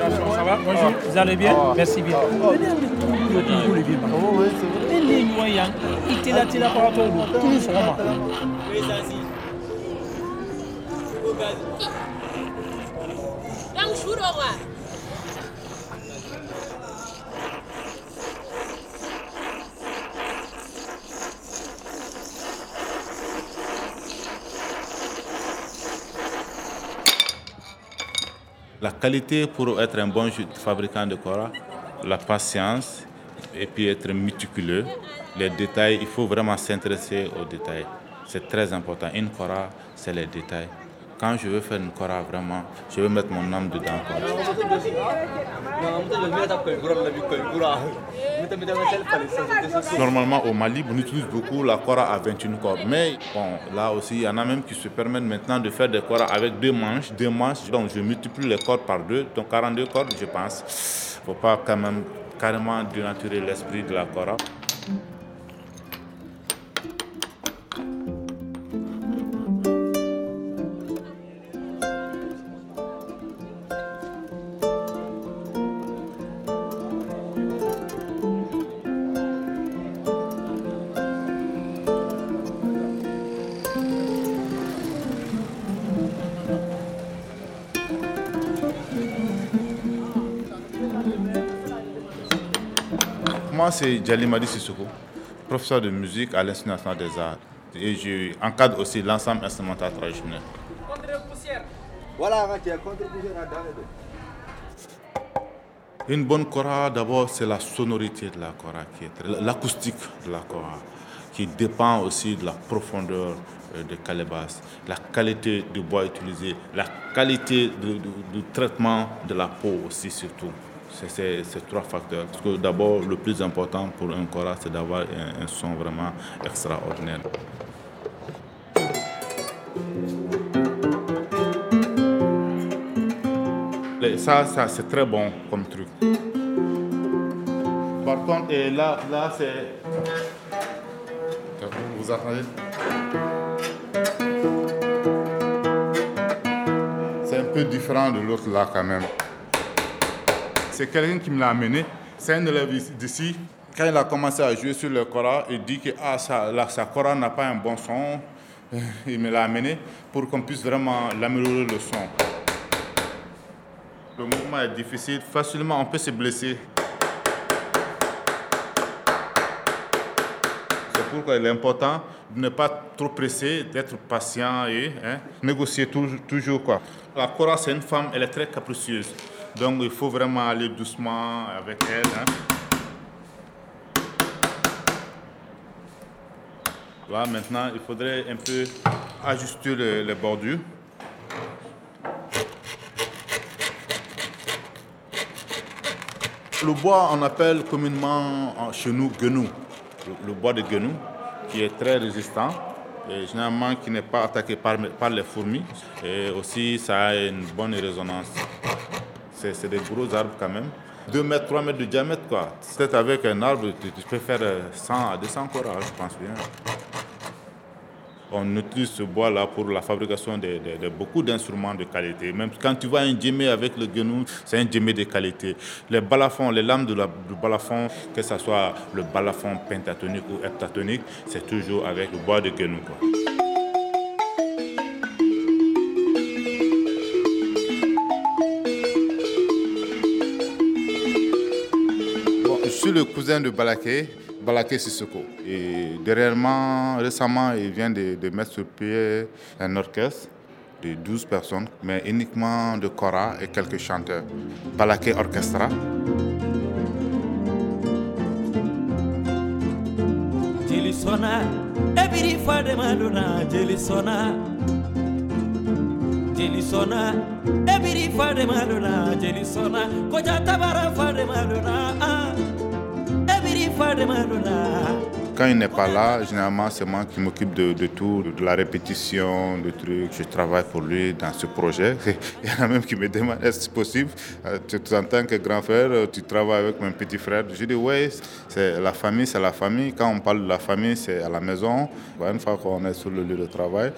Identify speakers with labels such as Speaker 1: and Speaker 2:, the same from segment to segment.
Speaker 1: Bonjour, vous allez bien Merci bien. Venez avec nous, le Congo, le vieux Oh, oui, c'est vrai. Les noyants, ils te la tirent par rapport au tout le format.
Speaker 2: Yang shuro wa.
Speaker 3: La qualité pour être un bon fabricant de Cora, la patience et puis être méticuleux. Les détails, il faut vraiment s'intéresser aux détails. C'est très important. Une Cora, c'est les détails. Quand je veux faire une Cora, vraiment, je veux mettre mon âme dedans. Normalement, au Mali, on utilise beaucoup la Cora à 21 cordes. Mais bon, là aussi, il y en a même qui se permettent maintenant de faire des Cora avec deux manches. Deux manches, donc je multiplie les cordes par deux, donc 42 cordes, je pense. Il ne faut pas quand même carrément dénaturer l'esprit de la Cora. Moi, c'est Djalimadi Sissoko, professeur de musique à l'Institut national des arts. Et je encadre aussi l'ensemble instrumental traditionnel.
Speaker 4: Voilà,
Speaker 3: Une bonne kora, d'abord, c'est la sonorité de la est l'acoustique de la kora, qui dépend aussi de la profondeur euh, de calebasse, la qualité du bois utilisé, la qualité du traitement de la peau aussi surtout. C'est ces trois facteurs. Parce que d'abord, le plus important pour un kora, c'est d'avoir un, un son vraiment extraordinaire. Ça, ça c'est très bon comme truc. Par contre, et là, là c'est. Vous entendez C'est un peu différent de l'autre là quand même. C'est quelqu'un qui me l'a amené. C'est un élève d'ici. Quand il a commencé à jouer sur le kora, il dit que ah, sa kora n'a pas un bon son. Il me l'a amené pour qu'on puisse vraiment l'améliorer le son. Le mouvement est difficile, facilement on peut se blesser. C'est pourquoi il est important de ne pas trop presser, d'être patient et hein, négocier toujours. Quoi. La Cora, c'est une femme, elle est très capricieuse. Donc il faut vraiment aller doucement avec elle. Hein. Maintenant, il faudrait un peu ajuster les, les bordures. Le bois, on appelle communément chez nous guenou, le, bois de guenou, qui est très résistant et généralement qui n'est pas attaqué par, par, les fourmis. Et aussi, ça a une bonne résonance. C'est des gros arbres quand même. 2 mètres, 3 mètres de diamètre, quoi. C'est avec un arbre, tu, peux faire 100 à 200 corages, je pense bien. On utilise ce bois-là pour la fabrication de, beaucoup d'instruments de qualité. Même quand tu vois un djemé avec le guenou, c'est un djemé de qualité. Les balafons, les lames du balafon, que ce soit le balafon pentatonique ou heptatonique, c'est toujours avec le bois de guenou. Je suis le cousin de Balaké. Balaké Sissoko. Et dernièrement, récemment, il vient de, mettre sur pied un orchestre de 12 personnes, mais uniquement de kora et quelques chanteurs. Balaké Orchestra.
Speaker 5: Ebiri ebiri tabara.
Speaker 3: Quand il n'est pas là, généralement, c'est moi qui m'occupe de, tout, de la répétition, de trucs. Je travaille pour lui dans ce projet. Il y en a même qui me demandent est-ce possible? Euh, tu, En tant que grand frère, tu travailles avec mon petit frère? Je dis oui, c'est la famille, c'est la famille. Quand on parle de la famille, c'est à la maison. Une fois qu'on est sur le lieu de travail,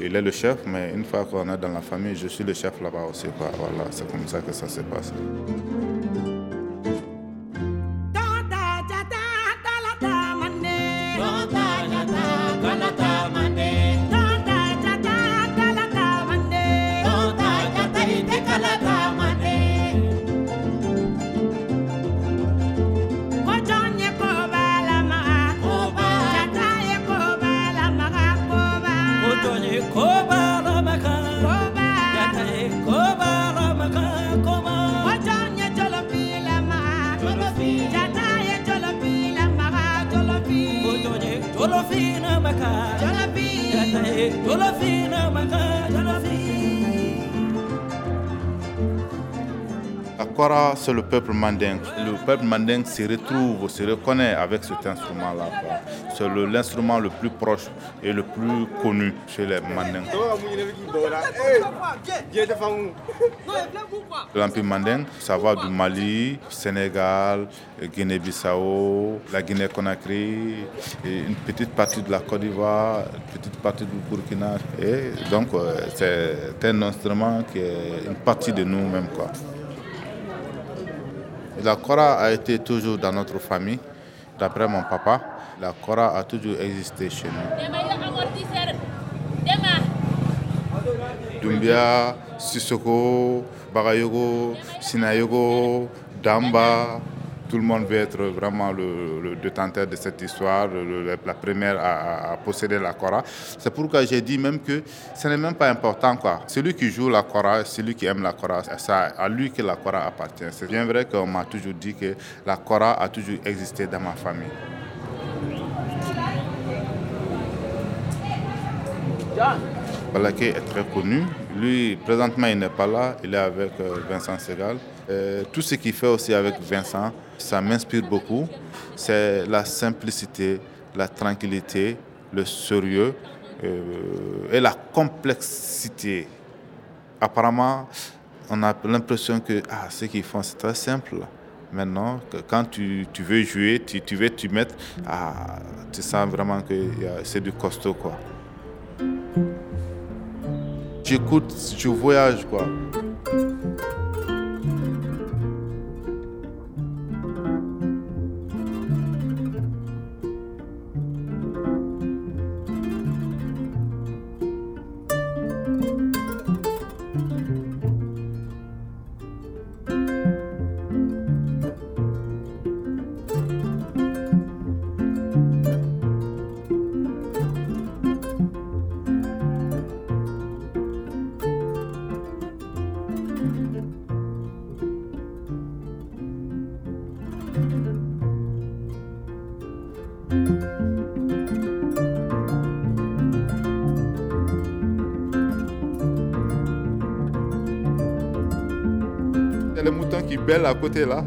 Speaker 3: il est le chef, mais une fois qu'on est dans la famille, je suis le chef là-bas aussi. Voilà, c'est comme ça que ça se passe. e con la fine C'est le peuple mandingue. Le peuple mandingue se retrouve, se reconnaît avec cet instrument-là. C'est l'instrument le, plus proche et le plus connu chez les mandingues. L'Empire mandingue, ça va du Mali, Sénégal, Guinée-Bissau, la Guinée-Conakry, une petite partie de la Côte d'Ivoire, une petite partie du Burkina. Et donc, euh, c'est un instrument qui est une partie de nous-mêmes. La Kora a été toujours dans notre famille. D'après mon papa, la Kora a toujours existé chez nous. Dumbia, Sissoko, Bagayogo, Sinayogo, Damba, tout le monde veut être vraiment le, détenteur de cette histoire, la première à, posséder la Kora. C'est pourquoi j'ai dit même que ce n'est même pas important. Quoi. Celui qui joue la Kora, celui qui aime la Kora, c'est à lui que la Kora appartient. C'est bien vrai qu'on m'a toujours dit que la a toujours existé dans ma famille. Balaké est très connu. Lui, présentement, il n'est pas là. Il est avec euh, Vincent Segal. Tout ce qu'il fait aussi avec Vincent, ça m'inspire beaucoup. C'est la simplicité, la tranquillité, le sérieux euh, et la complexité. Apparemment, on a l'impression que ah, ce qu'ils font, c'est très simple. Maintenant, quand tu, veux jouer, tu, tu veux tu mettre, ah, tu sens vraiment que c'est du costaud. quoi. J'écoute, je voyage. quoi. Le mouton qui belle à côté là.